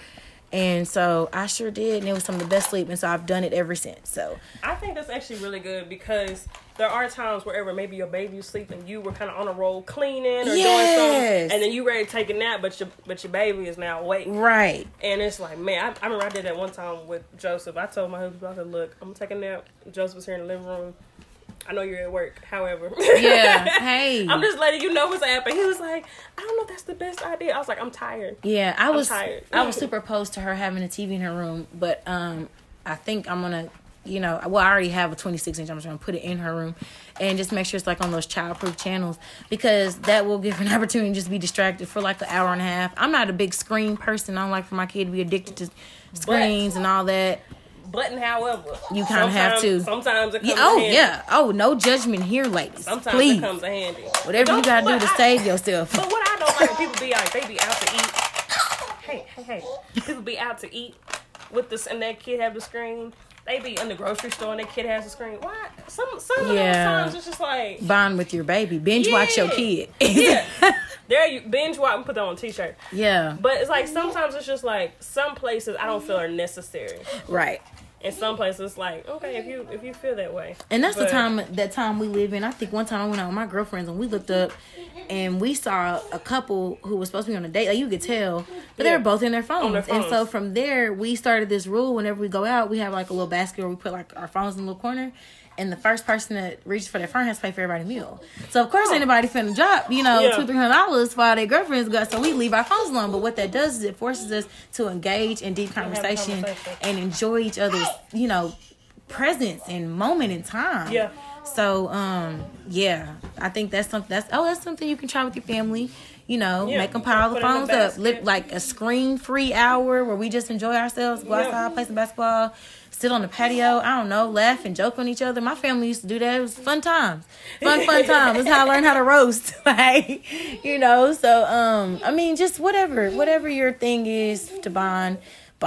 And so I sure did, and it was some of the best sleep, and so I've done it ever since. So I think that's actually really good because there are times wherever maybe your baby was sleeping, you were kind of on a roll cleaning or doing something, and then you ready to take a nap, but your but your baby is now awake. right, And it's like, man, I, I remember I did that one time with Joseph. I told my husband, I said, look, I'm gonna take a nap. Joseph was here in the living room. I know you're at work, however. yeah, hey, I'm just letting you know what's happening. He was like, I don't know if that's the best idea. I was like, I'm tired. yeah. I was tired. I was super opposed to her having a TV in her room, but um, I think I'm gonna. You know, well, I already have a 26 inch. I'm just gonna put it in her room, and just make sure it's like on those childproof channels because that will give her an opportunity to just be distracted for like an hour and a half. I'm not a big screen person. I don't like for my kid to be addicted to screens and all that. But however, You kinda have to. Sometimes it comes Yeah, oh handy. yeah. Oh, no judgment here, ladies. Sometimes Please, it comes in handy. whatever you Don't- gotta do to I- save yourself. But what I don't like, people be like, they be out to eat. Hey, hey, hey. People be out to eat with this, and that kid have the screen. They be in the grocery store and that kid has the screen. Why? Some some of Yeah. those times it's just like, Bond with your baby. Binge watch your kid. yeah. there you binge watch and put that on a t-shirt. yeah. But it's like sometimes it's just like some places I don't feel are necessary. Right. In some places it's like okay if you if you feel that way. And that's the time that time we live in. I think one time I went out with my girlfriends and we looked up and we saw a couple who was supposed to be on a date. Like you could tell, but they were both in their phones. their And so from there, we started this rule. Whenever we go out, we have like a little basket where we put like our phones in a little corner. And the first person that reaches for their phone has to pay for everybody's meal. So of course, anybody finna drop, you know. Yeah. two three hundred dollars while their girlfriends go. So we leave our phones alone. But what that does is it forces us to engage in deep conversation conversation. and enjoy each other's, you know, presence and moment in time. Yeah. So um yeah, I think that's something that's oh that's something you can try with your family. You know, Yeah. make them pile the Put it in the phones up. Lip, like a screen free hour where we just enjoy ourselves, go Yeah. outside, play some basketball, sit on the patio. I don't know, laugh and joke on each other. My family used to do that. It was fun times, fun fun times. That's how I learned how to roast. like you know, so um, I mean, just whatever, whatever your thing is to bond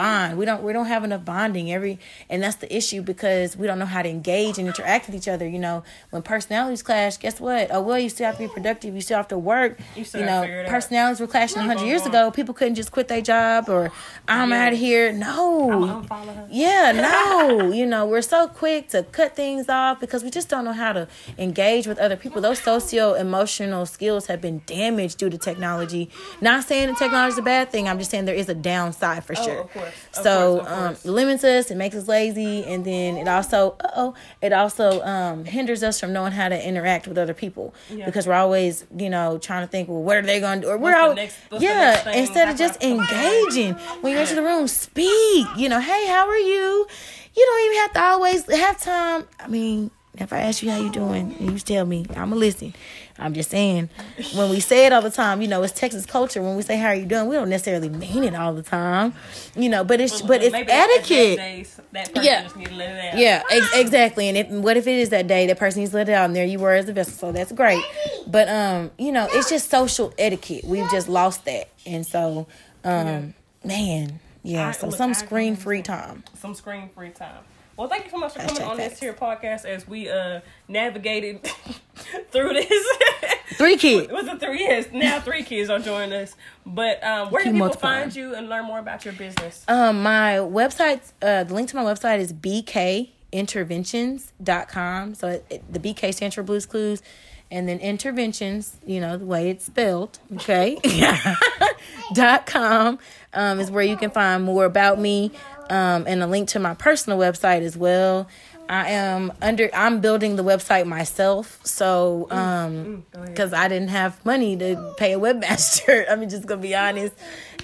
bond. We don't we don't have enough bonding every and that's the issue because we don't know how to engage and interact with each other. You know, when personalities clash, guess what? Oh well you still have to be productive, you still have to work. You You, know, gotta figure it out. personalities were clashing hundred years on? ago. People couldn't just quit their job or I'm Yeah. out of here. No. Yeah, no. you know, we're so quick to cut things off because we just don't know how to engage with other people. Those socio emotional skills have been damaged due to technology. Not saying that technology is a bad thing. I'm just saying there is a downside for sure. Oh, of course. So course, um, limits us. It makes us lazy, and then it also uh oh, it also um, hinders us from knowing how to interact with other people Yeah. because we're always you know trying to think, well, what are they going to do? Or we're What's the always, next- yeah. Instead of just engaging when you enter the room, speak. You know, hey, how are you? You don't even have to always have time. I mean, if I ask you how you doing and you tell me, I'ma listen. I'm just saying, when we say it all the time, you know, it's Texas culture. When we say how are you doing, we don't necessarily mean it all the time, you know. But it's but it's Maybe that- that etiquette. days, That Yeah. just need to let it. Yeah, ex- exactly. And if, what if it is that day that person needs to let it out, and there you were as a vessel, so that's great. But um, you know, it's just social etiquette. We've just lost that, and so um, man, yeah. I- So look, some I screen free time. some screen free time. Well, thank you so much for coming Hashtag on this here podcast as we uh navigated through this. Three kids. It was it three years? Now three kids are joining us. But um, where Keep can people multiplying. find you and learn more about your business? Um, my website, uh, the link to my website is bkinterventions.com. So it, it- the BK stands for Blews Klews. And then interventions, you know, the way it's spelled, okay? dot com um, is where you can find more about me um, and a link to my personal website as well. I am under, I'm building the website myself. So, um, because I didn't have money to pay a webmaster. I'm just gonna be honest,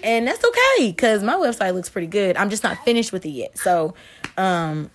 and that's okay because my website looks pretty good. I'm just not finished with it yet. So, um,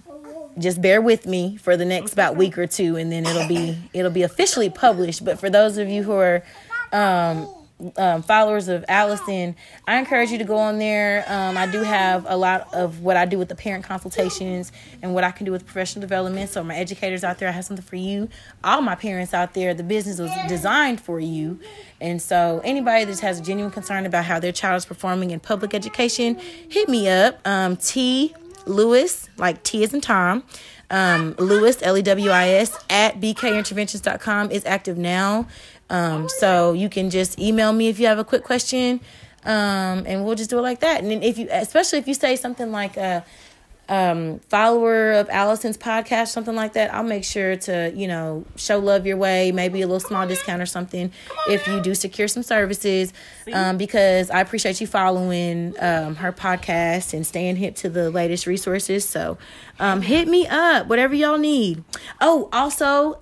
just bear with me for the next about week or two, and then it'll be it'll be officially published. But for those of you who are um, um, followers of Allison, I encourage you to go on there. Um, I do have a lot of what I do with the parent consultations and what I can do with professional development. So, my educators out there, I have something for you. All my parents out there, the business was designed for you. And so, anybody that has a genuine concern about how their child is performing in public education, hit me up. Um, T Lewis, like T is in Tom. Um, Lewis, L E W I S, at bkinterventions.com is active now. Um, so you can just email me if you have a quick question, um, and we'll just do it like that. And if you, especially if you say something like a um, follower of Allison's podcast, something like that, I'll make sure to you know show love your way, maybe a little small discount or something if you do secure some services. Um, because I appreciate you following um, her podcast and staying hip to the latest resources. So um, hit me up, whatever y'all need. Oh, also.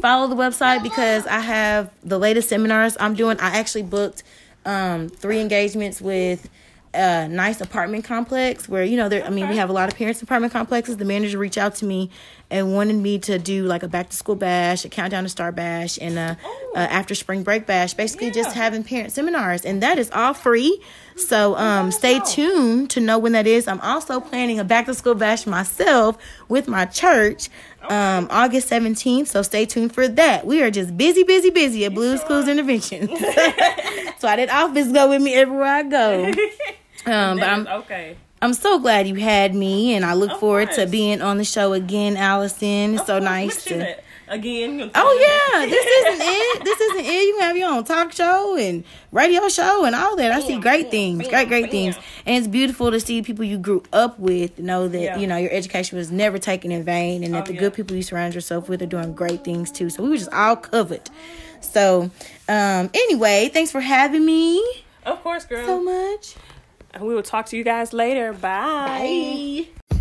Follow the website because I have the latest seminars I'm doing. I actually booked um, three engagements with a nice apartment complex where you know there. I mean, we have a lot of parents apartment complexes. The manager reached out to me and wanted me to do like a back to school bash, a countdown to star bash, and a, a after spring break bash. Basically, just having parent seminars, and that is all free. So um, stay tuned to know when that is. I'm also planning a back to school bash myself with my church um, August 17th. So stay tuned for that. We are just busy, busy, busy at Blews Klews Intervention. so I did office go with me everywhere I go. Um, but I'm okay. I'm so glad you had me, and I look Of forward to being on the show again, Allison. It's so course, nice to. Again. Oh yeah, this isn't it. This isn't it. You can have your own talk show and radio show and all that. I see great things, great great things, and it's beautiful to see people you grew up with know that Yeah. you know your education was never taken in vain, and that Oh, the yeah. good people you surround yourself with are doing great things too. So we were just all covered. So um anyway, thanks for having me Of course, girl. so much. And we will talk to you guys later. Bye. Bye.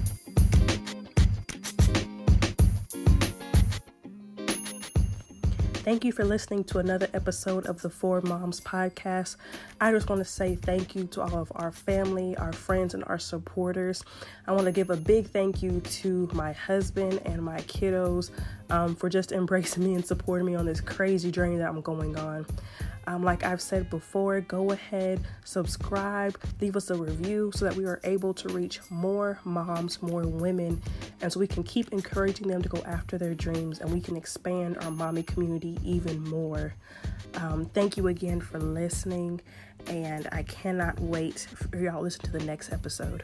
Thank you for listening to another episode of the Four Moms podcast. I just want to say thank you to all of our family, our friends, and our supporters. I want to give a big thank you to my husband and my kiddos um, for just embracing me and supporting me on this crazy journey that I'm going on. Um, like I've said before, go ahead, subscribe, leave us a review so that we are able to reach more moms, more women, and so we can keep encouraging them to go after their dreams and we can expand our mommy community even more. Um, thank you again for listening, and I cannot wait for y'all to listen to the next episode.